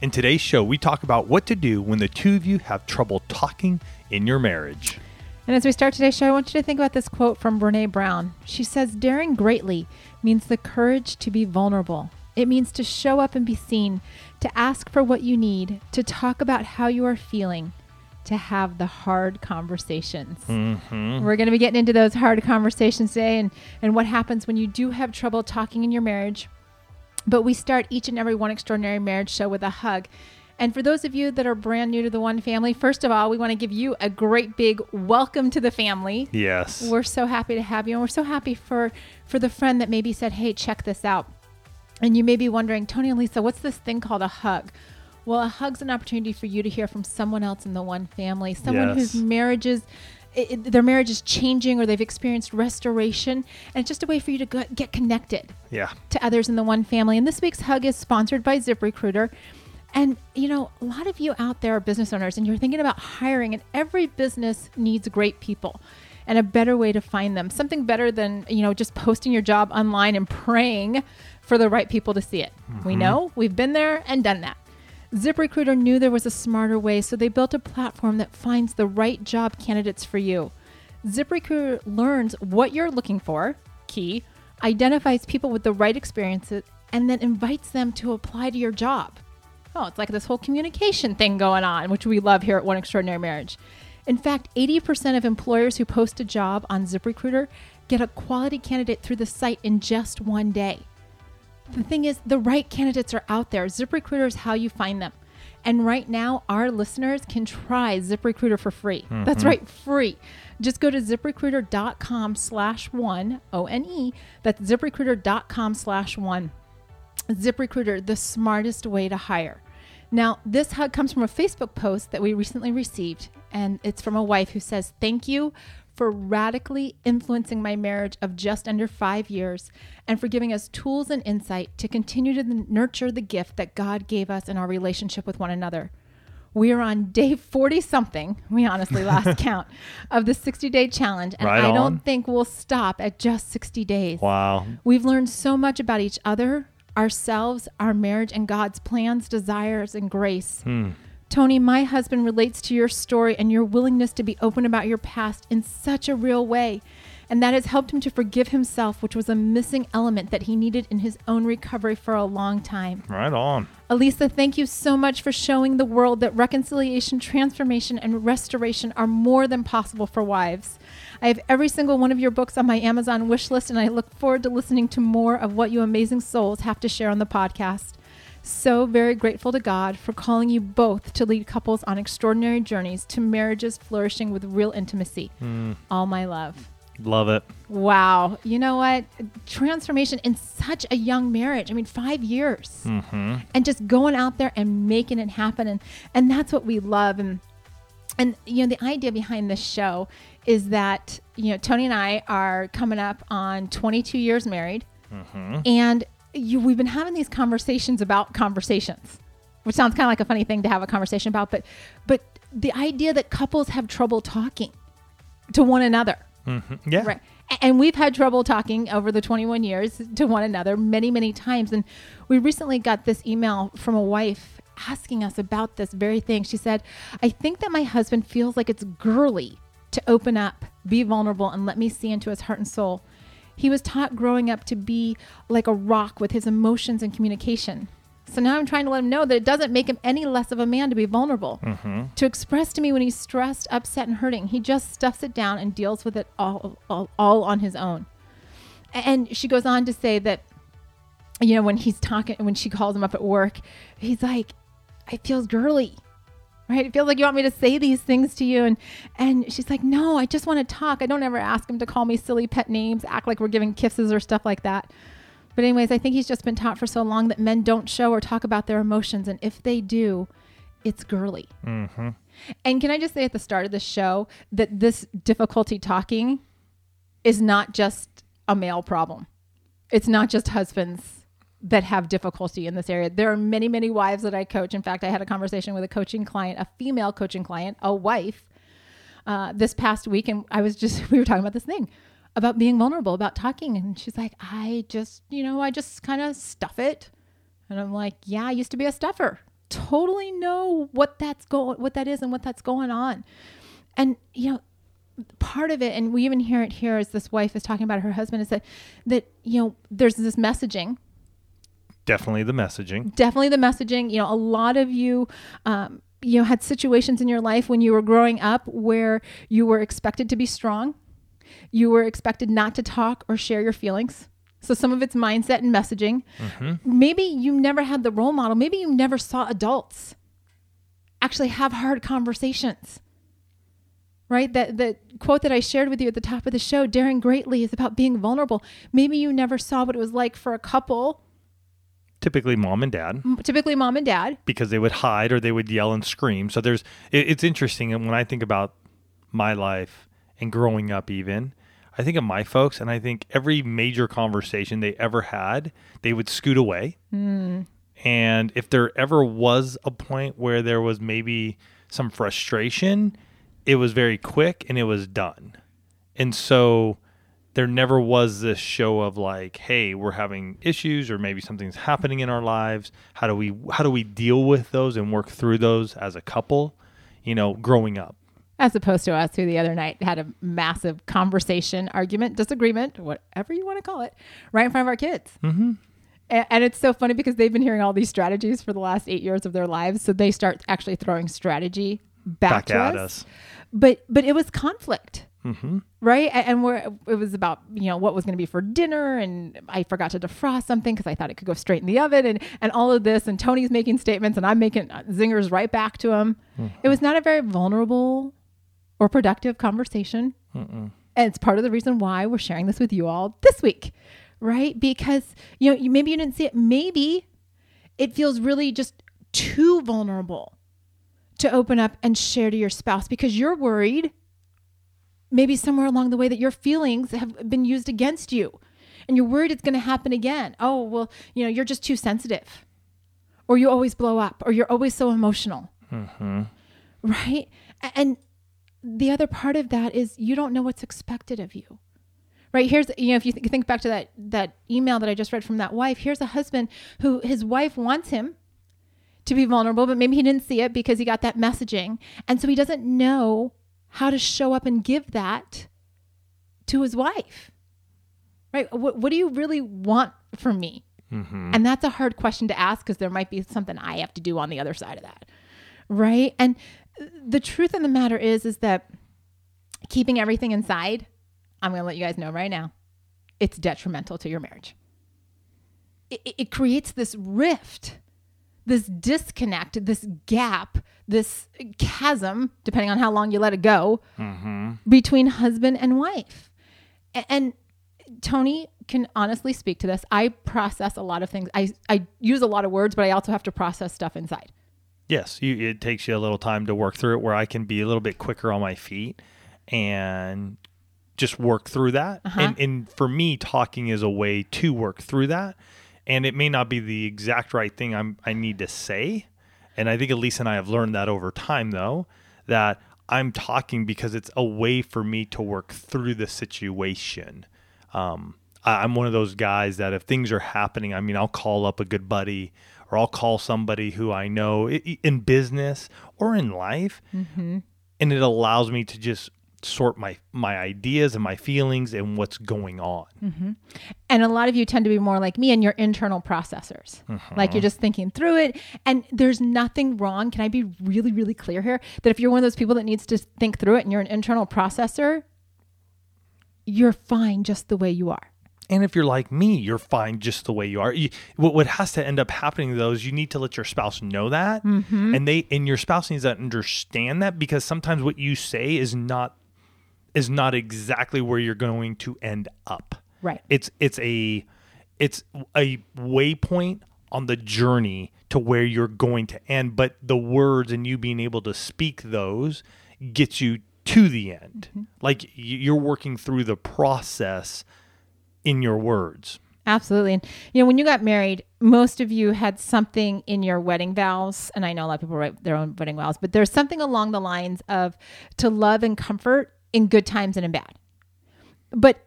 In today's show, we talk about what to do when the two of you have trouble talking in your marriage. And as we start today's show, I want you to think about this quote from Brené Brown. She says, Daring greatly means the courage to be vulnerable. It means to show up and be seen, to ask for what you need, to talk about how you are feeling, to have the hard conversations. Mm-hmm. We're going to be getting into those hard conversations today and, and what happens when you do have trouble talking in your marriage. But we start each and every One Extraordinary Marriage show with a hug. And for those of you that are brand new to the One family, first of all, we want to give you a great big welcome to the family. Yes. We're so happy to have you, and we're so happy for for the friend that maybe said, "Hey, check this out." And you may be wondering, Tony and Lisa, what's this thing called a hug? Well, a hug's an opportunity for you to hear from someone else in the one family, someone Yes. whose marriage is it, it- their marriage is changing or they've experienced restoration, and it's just a way for you to go, get connected yeah. to others in the one family. And this week's hug is sponsored by ZipRecruiter. And you know, a lot of you out there are business owners and you're thinking about hiring, and every business needs great people and a better way to find them. Something better than, you know, just posting your job online and praying for the right people to see it. We mm-hmm. know, we've been there and done that. ZipRecruiter knew there was a smarter way, so they built a platform that finds the right job candidates for you. ZipRecruiter learns what you're looking for, key, identifies people with the right experiences, and then invites them to apply to your job. Oh, it's like this whole communication thing going on, which we love here at One Extraordinary Marriage. In fact, 80% of employers who post a job on ZipRecruiter get a quality candidate through the site in just one day. The thing is, the right candidates are out there. ZipRecruiter is how you find them. And right now, our listeners can try ZipRecruiter for free. Mm-hmm. That's right, free. Just go to ziprecruiter.com slash one, O N E. That's ziprecruiter.com slash one. ZipRecruiter, the smartest way to hire. Now, this hug comes from a Facebook post that we recently received, and it's from a wife who says, Thank you for radically influencing my marriage of just under five years and for giving us tools and insight to continue to nurture the gift that God gave us in our relationship with one another. We are on day 40 something, we honestly lost count, of the 60 day challenge, and Right I don't think we'll stop at just 60 days. Wow. We've learned so much about each other, ourselves, our marriage, and God's plans, desires, and grace. Hmm. Tony, my husband relates to your story and your willingness to be open about your past in such a real way. And that has helped him to forgive himself, which was a missing element that he needed in his own recovery for a long time. Right on. Alisa, thank you so much for showing the world that reconciliation, transformation, and restoration are more than possible for wives. I have every single one of your books on my Amazon wish list, and I look forward to listening to more of what you amazing souls have to share on the podcast. So very grateful to God for calling you both to lead couples on extraordinary journeys to marriages flourishing with real intimacy. Hmm. All my love. Love it. Wow. You know what? Transformation in such a young marriage. I mean, five years. Mm-hmm. And just going out there and making it happen. And, and that's what we love. And, and, you know, the idea behind this show is that, you know, Tony and I are coming up on 22 years married. Mm-hmm. And you, we've been having these conversations about conversations, which sounds kind of like a funny thing to have a conversation about. But, but the idea that couples have trouble talking to one another. Mm-hmm. Yeah. Right. And we've had trouble talking over the 21 years to one another many, many times. And we recently got this email from a wife asking us about this very thing. She said, I think that my husband feels like it's girly to open up, be vulnerable, and let me see into his heart and soul. He was taught growing up to be like a rock with his emotions and communication. So now I'm trying to let him know that it doesn't make him any less of a man to be vulnerable. Mm-hmm. To express to me when he's stressed, upset, and hurting, he just stuffs it down and deals with it all, all, all on his own. And she goes on to say that, you know, when he's talking, when she calls him up at work, he's like, it feels girly right it feels like you want me to say these things to you and and she's like no i just want to talk i don't ever ask him to call me silly pet names act like we're giving kisses or stuff like that But anyways, I think he's just been taught for so long that men don't show or talk about their emotions, and if they do, it's girly. Mm-hmm. And can I just say at the start of the show that this difficulty talking is not just a male problem. It's not just husbands that have difficulty in this area. There are many, many wives that I coach. In fact, I had a conversation with a coaching client, a female coaching client, a wife, uh, this past week, and I was just we were talking about this thing about being vulnerable, about talking, and she's like, "I just, you know, I just kind of stuff it," and I'm like, "Yeah, I used to be a stuffer. Totally know what that's going, what that is, and what that's going on." And you know, part of it, and we even hear it here as this wife is talking about her husband, is that that you know, there's this messaging Definitely the messaging. definitely the messaging. You know, a lot of you, um, you know, had situations in your life when you were growing up where you were expected to be strong, you were expected not to talk or share your feelings. So some of it's mindset and messaging. Maybe you never had the role model. Maybe you never saw adults actually have hard conversations. Right? That the quote that I shared with you at the top of the show, daring greatly, is about being vulnerable. Maybe you never saw what it was like for a couple, Typically mom and dad. typically mom and dad, because they would hide or they would yell and scream. So there's it, it's interesting and when I think about my life and growing up even I think of my folks and I think every major conversation they ever had, they would scoot away. Mm. And if there ever was a point where there was maybe some frustration, it was very quick and it was done. And so there never was this show of like, hey, we're having issues or maybe something's happening in our lives. How do we how do we deal with those and work through those as a couple, you know, growing up? as opposed to us who the other night had a massive conversation, argument, disagreement, whatever you want to call it, right in front of our kids. Mm-hmm. And, and it's so funny because they've been hearing all these strategies for the last eight years of their lives, so they start actually throwing strategy back, Back to at us. us. But but it was conflict. Mm-hmm. Right, and we're, it was about you know what was going to be for dinner, and I forgot to defrost something because I thought it could go straight in the oven, and and all of this, and Tony's making statements, and I'm making uh, zingers right back to him. It was not a very vulnerable or productive conversation, and it's part of the reason why we're sharing this with you all this week, right? Because you know you, maybe you didn't see it, maybe it feels really just too vulnerable to open up and share to your spouse because you're worried maybe somewhere along the way that your feelings have been used against you and you're worried it's going to happen again. Oh, well, you know, you're just too sensitive or you always blow up or you're always so emotional. Mm-hmm. Right? And the other part of that is you don't know what's expected of you. Right here's you know if you th- think back to that that email that I just read from that wife, here's a husband who his wife wants him to be vulnerable, but maybe he didn't see it because he got that messaging. And so he doesn't know how to show up and give that to his wife. Right? What, what do you really want from me? Mm-hmm. And that's a hard question to ask because there might be something I have to do on the other side of that. Right? And the truth of the matter is is that keeping everything inside, I'm going to let you guys know right now, it's detrimental to your marriage. It, it- it creates this rift this disconnect, this gap, this chasm, depending on how long you let it go, mm-hmm. between husband and wife. A- And, Tony can honestly speak to this. I process a lot of things. I, I use a lot of words, but I also have to process stuff inside. Yes, you, it takes you a little time to work through it where I can be a little bit quicker on my feet and just work through that. Uh-huh. And, and for me, talking is a way to work through that. And it may not be the exact right thing I'm, I need to say. And I think Elise and I have learned that over time, though, that I'm talking because it's a way for me to work through the situation. Um, I, I'm one of those guys that if things are happening, I mean, I'll call up a good buddy or I'll call somebody who I know in business or in life, and it allows me to just sort my my ideas and my feelings and what's going on. And a lot of you tend to be more like me and your internal processors. Like you're uh-huh. just thinking through it. And there's nothing wrong. Can I be really, really clear here? That if you're one of those people that needs to think through it and you're an internal processor, you're fine just the way you are. And if you're like me, you're fine just the way you are. You, what, what has to end up happening though is you need to let your spouse know that, mm-hmm. and they and your spouse needs to understand that because sometimes what you say is not is not exactly where you're going to end up. Right. It's it's a it's a waypoint on the journey to where you're going to end, but the words and you being able to speak those gets you to the end. Mm-hmm. Like you're working through the process in your words. Absolutely. And, you know, when you got married, most of you had something in your wedding vows. And I know a lot of people write their own wedding vows, but there's something along the lines of to love and comfort in good times and in bad. But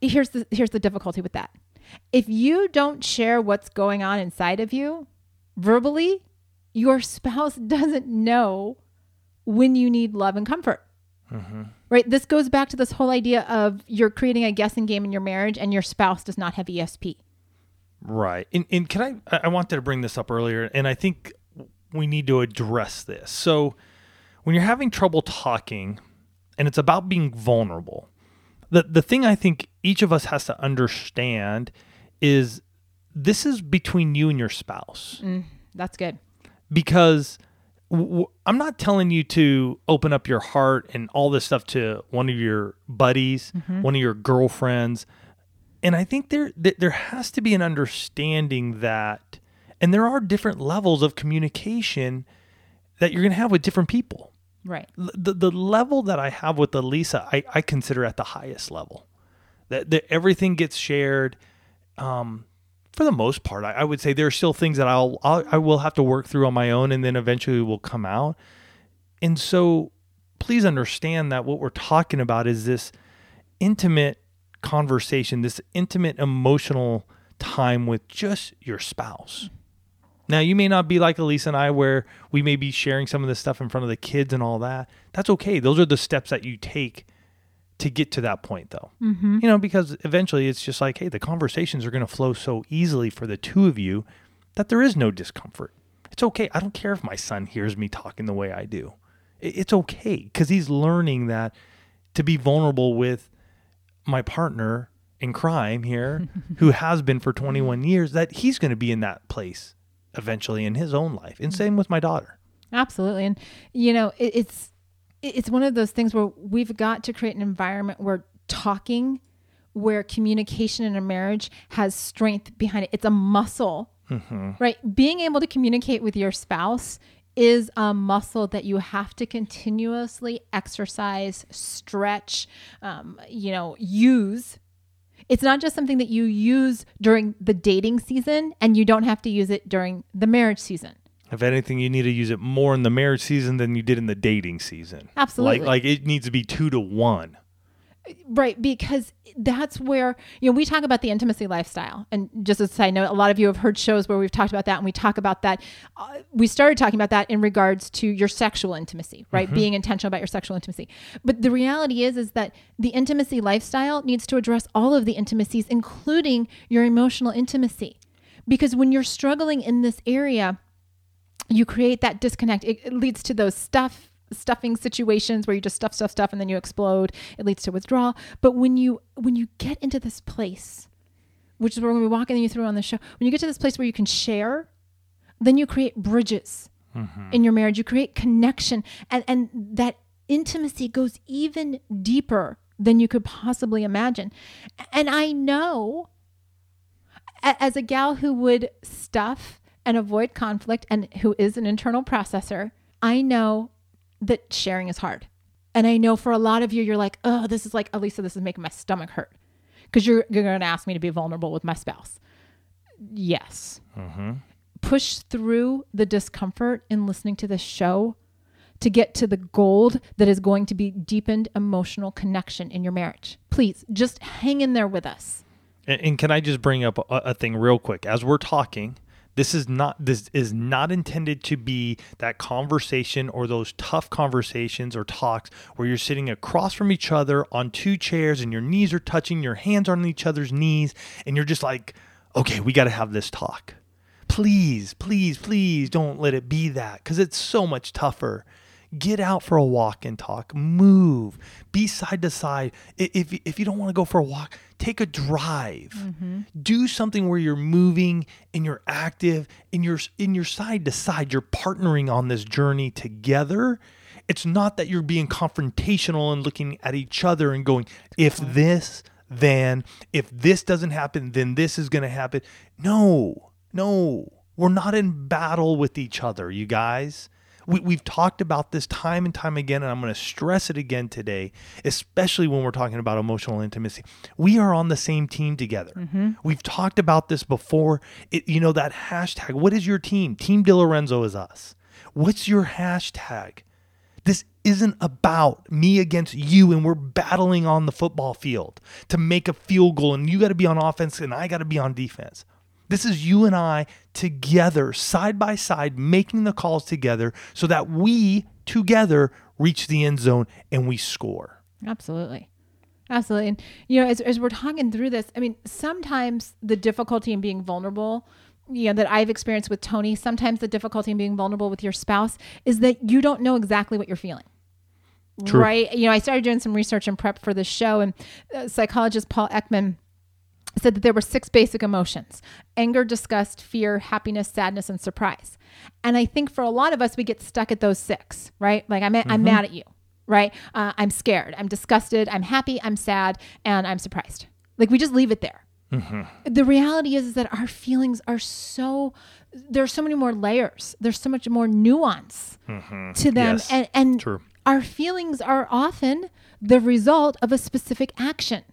here's the here's the difficulty with that. If you don't share what's going on inside of you verbally, your spouse doesn't know when you need love and comfort. Mm-hmm. Right? This goes back to this whole idea of you're creating a guessing game in your marriage and your spouse does not have ESP. Right. And, and can I I wanted to bring this up earlier, and I think we need to address this. So, when you're having trouble talking and it's about being vulnerable, the, the thing I think each of us has to understand is this is between you and your spouse mm, That's good. because w- I'm not telling you to open up your heart and all this stuff to one of your buddies, mm-hmm. one of your girlfriends. And I think there th- there has to be an understanding that and there are different levels of communication that you're going to have with different people. Right. The, the level that I have with Alisa, I, I consider at the highest level. That, that everything gets shared. Um, for the most part, I, I would say there are still things that I'll, I'll I will have to work through on my own, and then eventually will come out. And so, please understand that what we're talking about is this intimate conversation, this intimate emotional time with just your spouse. Now, you may not be like Alisa and I, where we may be sharing some of this stuff in front of the kids and all that. That's okay. Those are the steps that you take to get to that point, though. Mm-hmm. You know, because eventually it's just like, hey, the conversations are going to flow so easily for the two of you that there is no discomfort. It's okay. I don't care if my son hears me talking the way I do. It's okay because he's learning that to be vulnerable with my partner in crime here, who has been for 21 years, that he's going to be in that place eventually in his own life. And same with my daughter. Absolutely. And you know, it, it's it's one of those things where we've got to create an environment where talking, where communication in a marriage has strength behind it. It's a muscle. Right? Being able to communicate with your spouse is a muscle that you have to continuously exercise, stretch, um, you know, use it's not just something that you use during the dating season and you don't have to use it during the marriage season. If anything, you need to use it more in the marriage season than you did in the dating season. Absolutely. Like, like it needs to be two to one. Right, because that's where you know we talk about the intimacy lifestyle, and just as I know, a lot of you have heard shows where we've talked about that, and we talk about that. Uh, we started talking about that in regards to your sexual intimacy, right? Being intentional about your sexual intimacy. But the reality is, is that the intimacy lifestyle needs to address all of the intimacies, including your emotional intimacy, because when you're struggling in this area, you create that disconnect. It, it leads to those stuff stuffing situations where you just stuff stuff stuff and then you explode. It leads to withdrawal. But when you when you get into this place which is where we're walking you through on the show when you get to this place where you can share then you create bridges mm-hmm. in your marriage. You create connection and and that intimacy goes even deeper than you could possibly imagine. And i know as a gal who would stuff and avoid conflict and who is an internal processor, I know that sharing is hard. And I know for a lot of you, you're like, oh, this is like, Alisa, this is making my stomach hurt because you're, you're going to ask me to be vulnerable with my spouse. Yes. Mm-hmm. Push through the discomfort in listening to this show to get to the gold that is going to be deepened emotional connection in your marriage. Please just hang in there with us. And, and can I just bring up a, a thing real quick? As we're talking, this is not this is not intended to be that conversation or those tough conversations or talks where you're sitting across from each other on two chairs and your knees are touching, your hands are on each other's knees, and you're just like, okay, we got to have this talk. Please, please, please don't let it be that because it's so much tougher. Get out for a walk and talk. Move. Be side to side. If, if you don't want to go for a walk, take a drive. Mm-hmm. Do something where you're moving and you're active and you're in your side to side. You're partnering on this journey together. It's not that you're being confrontational and looking at each other and going, if this, then if this doesn't happen, then this is going to happen. No, no, we're not in battle with each other, you guys. We, we've talked about this time and time again, and I'm going to stress it again today, especially when we're talking about emotional intimacy. We are on the same team together. Mm-hmm. We've talked about this before. It, you know, that hashtag, what is your team? Team DiLorenzo is us. What's your hashtag? This isn't about me against you and we're battling on the football field to make a field goal and you got to be on offense and I got to be on defense. This is you and I together, side by side, making the calls together so that we together reach the end zone and we score. Absolutely. Absolutely. And, you know, as, as we're talking through this, I mean, sometimes the difficulty in being vulnerable, you know, that I've experienced with Tony, sometimes the difficulty in being vulnerable with your spouse is that you don't know exactly what you're feeling. True. Right. You know, I started doing some research and prep for this show, and uh, psychologist Paul Ekman said that there were six basic emotions anger, disgust, fear, happiness, sadness, and surprise. And I think for a lot of us, we get stuck at those six, right? Like, I'm, I'm mm-hmm. mad at you, right? Uh, I'm scared, I'm disgusted, I'm happy, I'm sad, and I'm surprised. Like, we just leave it there. Mm-hmm. The reality is, is that our feelings are so, there's so many more layers, there's so much more nuance mm-hmm. to them. Yes. And, and True. our feelings are often the result of a specific action.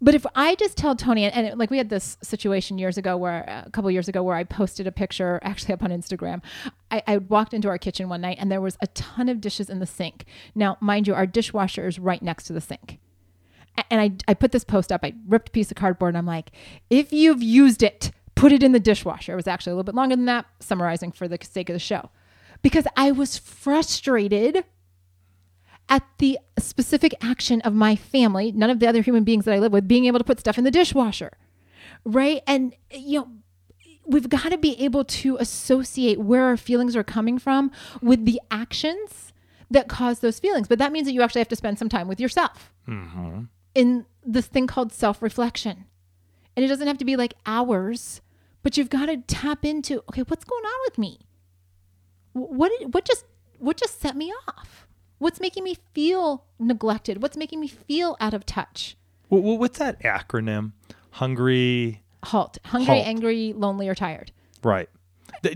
But if I just tell Tony, and, and like we had this situation years ago where uh, a couple years ago where I posted a picture actually up on Instagram. I, I walked into our kitchen one night and there was a ton of dishes in the sink. Now, mind you, our dishwasher is right next to the sink. And I, I put this post up. I ripped a piece of cardboard and I'm like, if you've used it, put it in the dishwasher. It was actually a little bit longer than that, summarizing for the sake of the show. Because I was frustrated at the specific action of my family, none of the other human beings that I live with, being able to put stuff in the dishwasher. Right. And, you know, we've got to be able to associate where our feelings are coming from with the actions that cause those feelings. But that means that you actually have to spend some time with yourself mm-hmm. in this thing called self reflection. And it doesn't have to be like hours, but you've got to tap into okay, what's going on with me? What what just what just set me off? What's making me feel neglected? What's making me feel out of touch? Wh- What's that acronym? Hungry, Halt. Hungry, Halt. angry, lonely, or tired. right.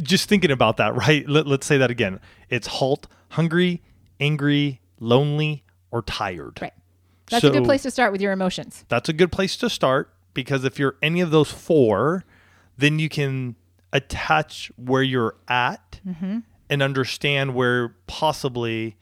Just thinking about that, right? Let, let's say that again. It's halt, hungry, angry, lonely, or tired. Right. That's a good place to start with your emotions. That's a good place to start because if you're any of those four, then you can attach where you're at Mm-hmm. and understand where possibly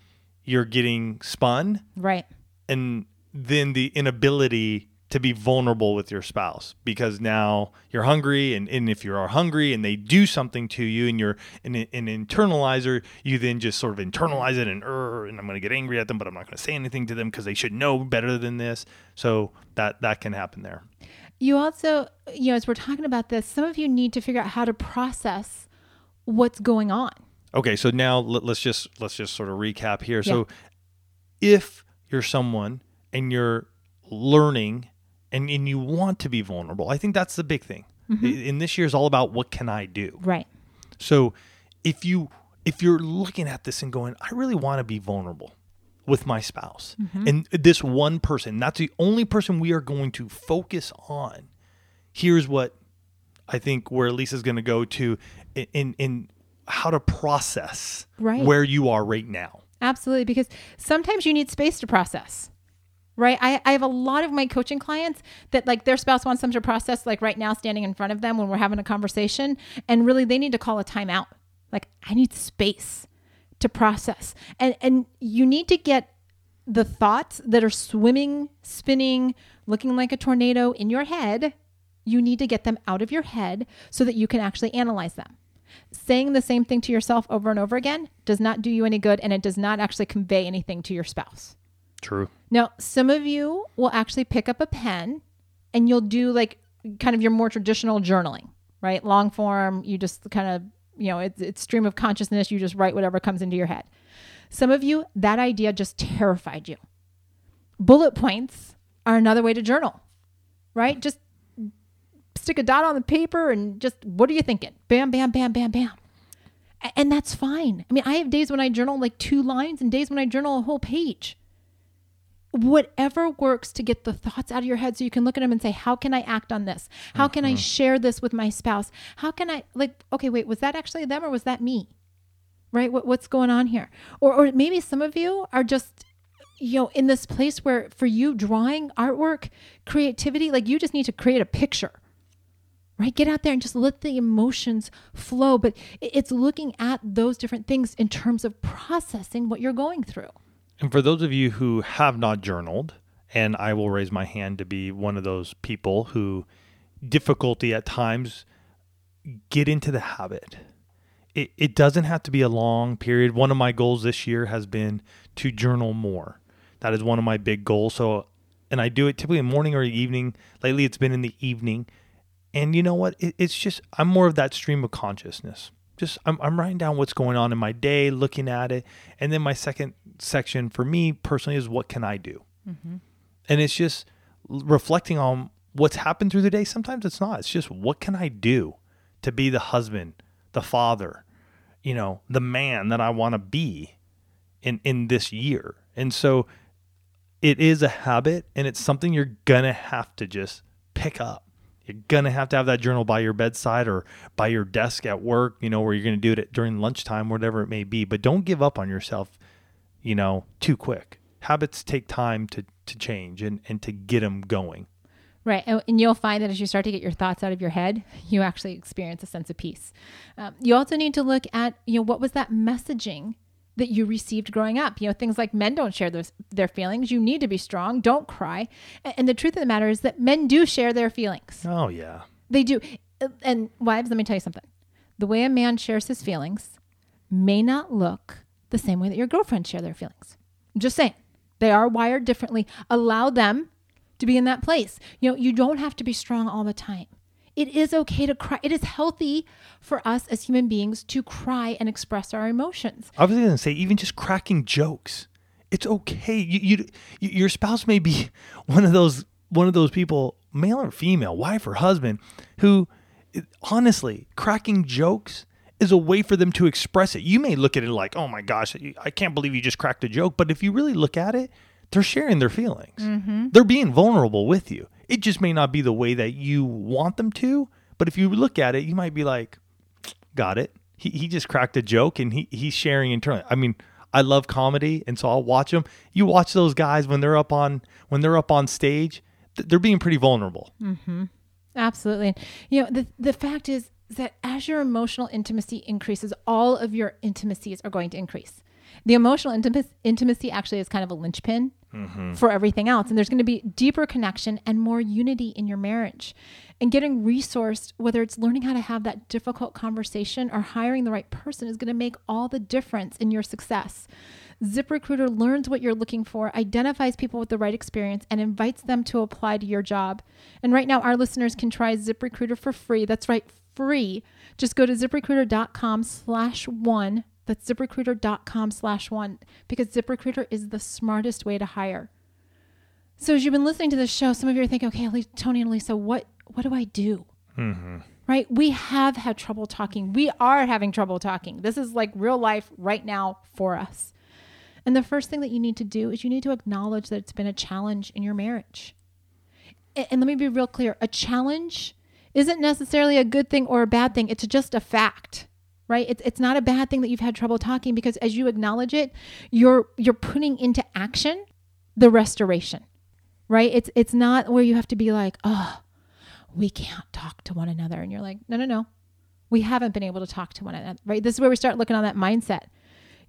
you're getting spun Right. and then the inability to be vulnerable with your spouse because now you're hungry and, and if you are hungry and they do something to you and you're an, an internalizer you then just sort of internalize it and "Urgh," and i'm going to get angry at them but i'm not going to say anything to them because they should know better than this so that that can happen there You also, you know, as we're talking about this, some of you need to figure out how to process what's going on. Okay, so now let, us just let's just sort of recap here. So, if you're someone and you're learning and, and you want to be vulnerable, I think that's the big thing. Mm-hmm. In this year is all about what can I do. Right. So, if you if you're looking at this and going, I really want to be vulnerable with my spouse mm-hmm. and this one person, that's the only person we are going to focus on. Here's what I think where Lisa's going to go to in in how to process Right. where you are right now. Absolutely. Because sometimes you need space to process. Right. I, I have a lot of my coaching clients that like their spouse wants them to process like right now standing in front of them when we're having a conversation. And really they need to call a timeout. Like I need space to process. And and you need to get the thoughts that are swimming, spinning, looking like a tornado in your head, you need to get them out of your head so that you can actually analyze them. Saying the same thing to yourself over and over again does not do you any good and it does not actually convey anything to your spouse. True. Now, some of you will actually pick up a pen and you'll do like kind of your more traditional journaling, right? Long form, you just kind of, you know, it's, it's stream of consciousness. You just write whatever comes into your head. Some of you, that idea just terrified you. Bullet points are another way to journal, right? Just stick a dot on the paper and just, what are you thinking? Bam, bam, bam, bam, bam. And that's fine. I mean, I have days when I journal like two lines and days when I journal a whole page. Whatever works to get the thoughts out of your head so you can look at them and say how can i act on this? How can i mm-hmm. share this with my spouse? How can i like okay wait was that actually them or was that me? Right? What, what's going on here? Or or maybe some of you are just you know in this place where for you drawing artwork creativity like you just need to create a picture right get out there and just let the emotions flow but it's looking at those different things in terms of processing what you're going through And for those of you who have not journaled, and I will raise my hand to be one of those people who difficulty at times get into the habit. It, it doesn't have to be a long period. One of my goals this year has been to journal more. That is one of my big goals. So, and I do it typically in morning or evening. Lately, it's been in the evening. And you know what? It, it's just, I'm more of that stream of consciousness. Just, I'm, I'm writing down what's going on in my day, looking at it. And then my second section for me personally is what can I do? Mm-hmm. And it's just reflecting on what's happened through the day. Sometimes it's not. It's just what can I do to be the husband, the father, you know, the man that I want to be in in this year. And so it is a habit and it's something you're going to have to just pick up. You're to have to have that journal by your bedside or by your desk at work, you know, where you're to do it during lunchtime, whatever it may be. But don't give up on yourself, you know, too quick. Habits take time to, to change and, and to get them going. Right. And you'll find that as you start to get your thoughts out of your head, you actually experience a sense of peace. Um, you also need to look at, you know, what was that messaging that you received growing up? You know, things like men don't share those, their feelings. You need to be strong. Don't cry. And, and the truth of the matter is that men do share their feelings. Oh, yeah. They do. And wives, let me tell you something. The way a man shares his feelings may not look the same way that your girlfriends share their feelings. I'm just saying. They are wired differently. Allow them to be in that place. You know, you don't have to be strong all the time. It is okay to cry. It is healthy for us as human beings to cry and express our emotions. I was going to say, even just cracking jokes, it's okay. You, you, you, your spouse may be one of those, one of those people, male or female, wife or husband, who, honestly, cracking jokes is a way for them to express it. You may look at it like, "Oh my gosh, I can't believe you just cracked a joke," but if you really look at it, they're sharing their feelings. Mm-hmm. They're being vulnerable with you. It just may not be the way that you want them to, but if you look at it, you might be like, got it. He, he just cracked a joke and he, he's sharing internally. I mean, I love comedy and so I'll watch them. You watch those guys when they're up on when they're up on stage, th- they're being pretty vulnerable. Mm-hmm. Absolutely. And, you know, the, the fact is that as your emotional intimacy increases, all of your intimacies are going to increase. The emotional intimacy actually is kind of a linchpin Mm-hmm. for everything else. And there's going to be deeper connection and more unity in your marriage. And getting resourced, whether it's learning how to have that difficult conversation or hiring the right person, is going to make all the difference in your success. ZipRecruiter learns what you're looking for, identifies people with the right experience, and invites them to apply to your job. And right now, our listeners can try ZipRecruiter for free. That's right, free. Just go to ziprecruiter.com slash one. That's ziprecruiter.com slash one because ZipRecruiter is the smartest way to hire. So as you've been listening to this show, some of you are thinking, okay, Tony and Lisa, what, what do I do? Mm-hmm. Right? We have had trouble talking. We are having trouble talking. This is like real life right now for us. And the first thing that you need to do is you need to acknowledge that it's been a challenge in your marriage. And let me be real clear a challenge isn't necessarily a good thing or a bad thing, it's just a fact. Right? It's, it's not a bad thing that you've had trouble talking because as you acknowledge it, you're you're putting into action the restoration. Right? It's it's not where you have to be like, oh, we can't talk to one another. And you're like, no, no, no. We haven't been able to talk to one another. Right? This is where we start looking on that mindset.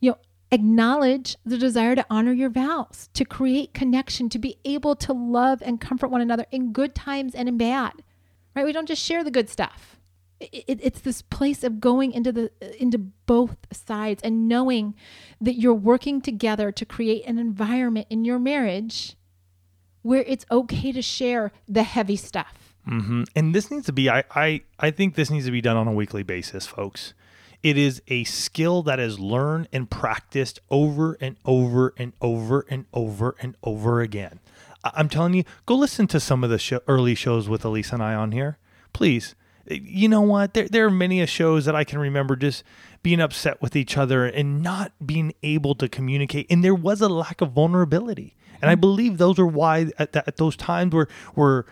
You know, acknowledge the desire to honor your vows, to create connection, to be able to love and comfort one another in good times and in bad. Right? We don't just share the good stuff. It, it, it's this place of going into the into both sides and knowing that you're working together to create an environment in your marriage where it's okay to share the heavy stuff. hmm And this needs to be, I, I, I think this needs to be done on a weekly basis, folks. It is a skill that is learned and practiced over and over and over and over and over again. I'm telling you, go listen to some of the show, early shows with Elise and I on here. Please. You know what? There, there are many a shows that I can remember just being upset with each other and not being able to communicate. And there was a lack of vulnerability. And I believe those are why at, that, at those times where where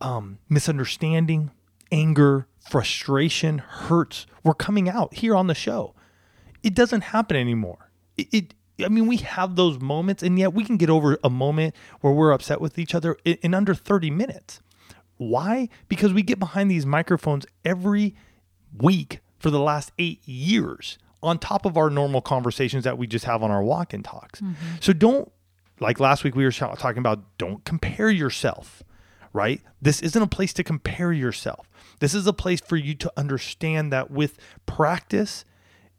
um, misunderstanding, anger, frustration, hurts were coming out here on the show. It doesn't happen anymore. It, it I mean, we have those moments, and yet we can get over a moment where we're upset with each other in, in under 30 minutes. Why? Because we get behind these microphones every week for the last eight years on top of our normal conversations that we just have on our walk in talks. Mm-hmm. So don't, like last week we were talking about, don't compare yourself, right? This isn't a place to compare yourself. This is a place for you to understand that with practice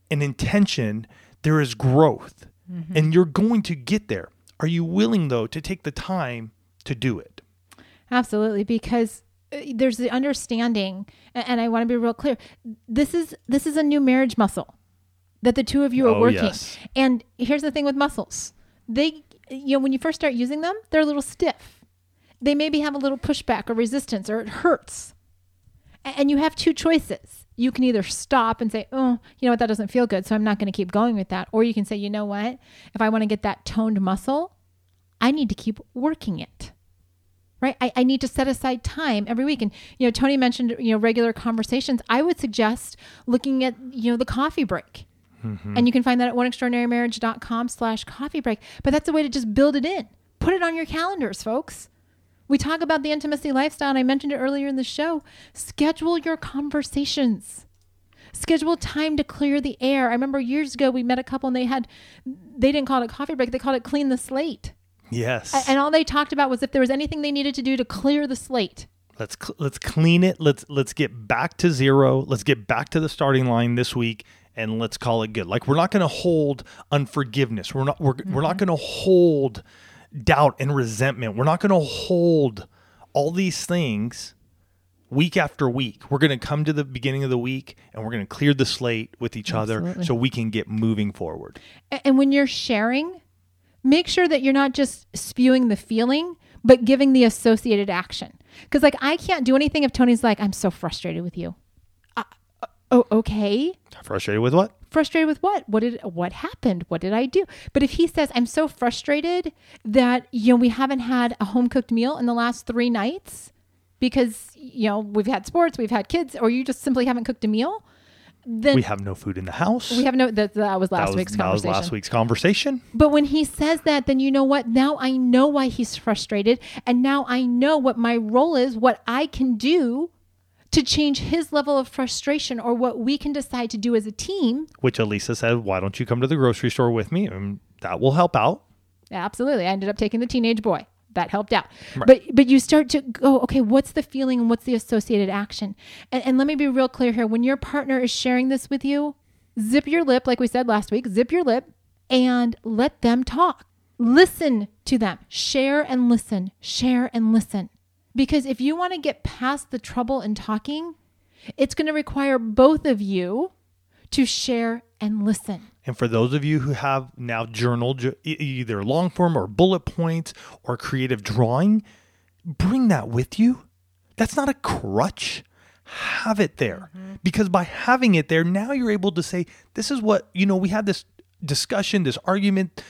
and intention, there is growth mm-hmm. and you're going to get there. Are you willing, though, to take the time to do it? Absolutely, because uh, there's the understanding, and I want to be real clear. This is this is a new marriage muscle that the two of you are Oh, working. yes. And here's the thing with muscles: they, you know, when you first start using them, they're a little stiff. They maybe have a little pushback or resistance, or it hurts. And you have two choices. You can either stop and say, "Oh, you know what? That doesn't feel good, so I'm not going to keep going with that," or you can say, "You know what? If I want to get that toned muscle, I need to keep working it." Right? I, I need to set aside time every week. And you know tony mentioned you know regular conversations. I would suggest looking at you know the coffee break. Mm-hmm. And you can find that at oneextraordinarymarriage.com slash coffee break. But that's a way to just build it in. Put it on your calendars folks. We talk about the intimacy lifestyle and i mentioned it earlier in the show. Schedule your conversations. Schedule time to clear the air. I remember years ago we met a couple and they had they didn't call it a coffee break. They called it clean the slate Yes. a- And all they talked about was if there was anything they needed to do to clear the slate. let's cl- let's clean it. Let's let's get back to zero. Let's get back to the starting line this week, and let's call it good. Like we're not going to hold unforgiveness. We're not we're, we're not mm-hmm. going to hold doubt and resentment. We're not going to hold all these things week after week. We're going to come to the beginning of the week and we're going to clear the slate with each other so we can get moving forward. And when you're sharing, make sure that you're not just spewing the feeling, but giving the associated action. Because, like, I can't do anything if Tony's like, I'm so frustrated with you. Uh, oh, okay. Frustrated with what? Frustrated with what? What did what happened? What did I do? But if he says I'm so frustrated that you know we haven't had a home cooked meal in the last three nights because you know we've had sports, we've had kids, or you just simply haven't cooked a meal, then We have no food in the house. we have no that, that was last that was, week's that was last week's conversation. But when he says that, then you know what? Now I know why he's frustrated. And now I know what my role is, what I can do to change his level of frustration or what we can decide to do as a team. which Alisa said, "Why don't you come to the grocery store with me?" And that will help out. Absolutely. I ended up taking the teenage boy. That helped out. But but you start to go, okay, what's the feeling and what's the associated action? And, and let me be real clear here. When your partner is sharing this with you, zip your lip, like we said last week, zip your lip and let them talk. Listen to them. Share and listen. Share and listen. Because if you want to get past the trouble in talking, it's going to require both of you to share and listen. And for those of you who have now journaled either long form or bullet points or creative drawing, bring that with you. That's not a crutch. Have it there. Mm-hmm. Because by having it there, now you're able to say, this is what, you know, we had this discussion, this argument,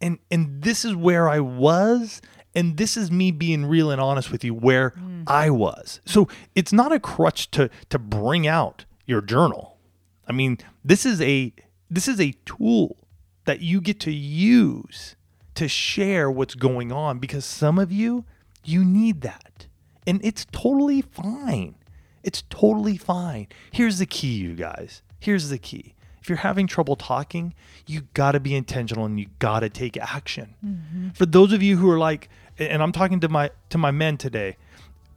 and and this is where I was, and this is me being real and honest with you where mm. I was. So it's not a crutch to to bring out your journal. I mean, this is a this is a tool that you get to use to share what's going on because some of you you need that. And it's totally fine. It's totally fine. Here's the key, you guys. Here's the key. If you're having trouble talking, you got to be intentional and you got to take action. Mm-hmm. For those of you who are like and I'm talking to my to my men today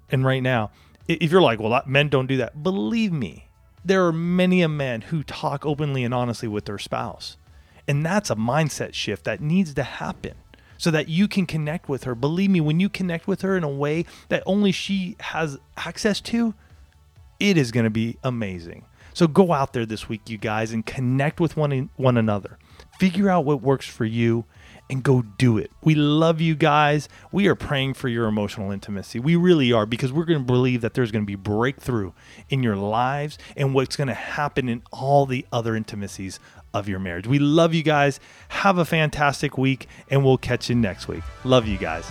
and right now, if you're like, well, men don't do that, believe me, there are many a men who talk openly and honestly with their spouse. And that's a mindset shift that needs to happen so that you can connect with her. Believe me, when you connect with her in a way that only she has access to, it is going to be amazing. So go out there this week, you guys, and connect with one one another. Figure out what works for you and go do it. We love you guys. We are praying for your emotional intimacy. We really are because we're going to believe that there's going to be breakthrough in your lives and what's going to happen in all the other intimacies of your marriage. We love you guys. Have a fantastic week, and we'll catch you next week. Love you guys.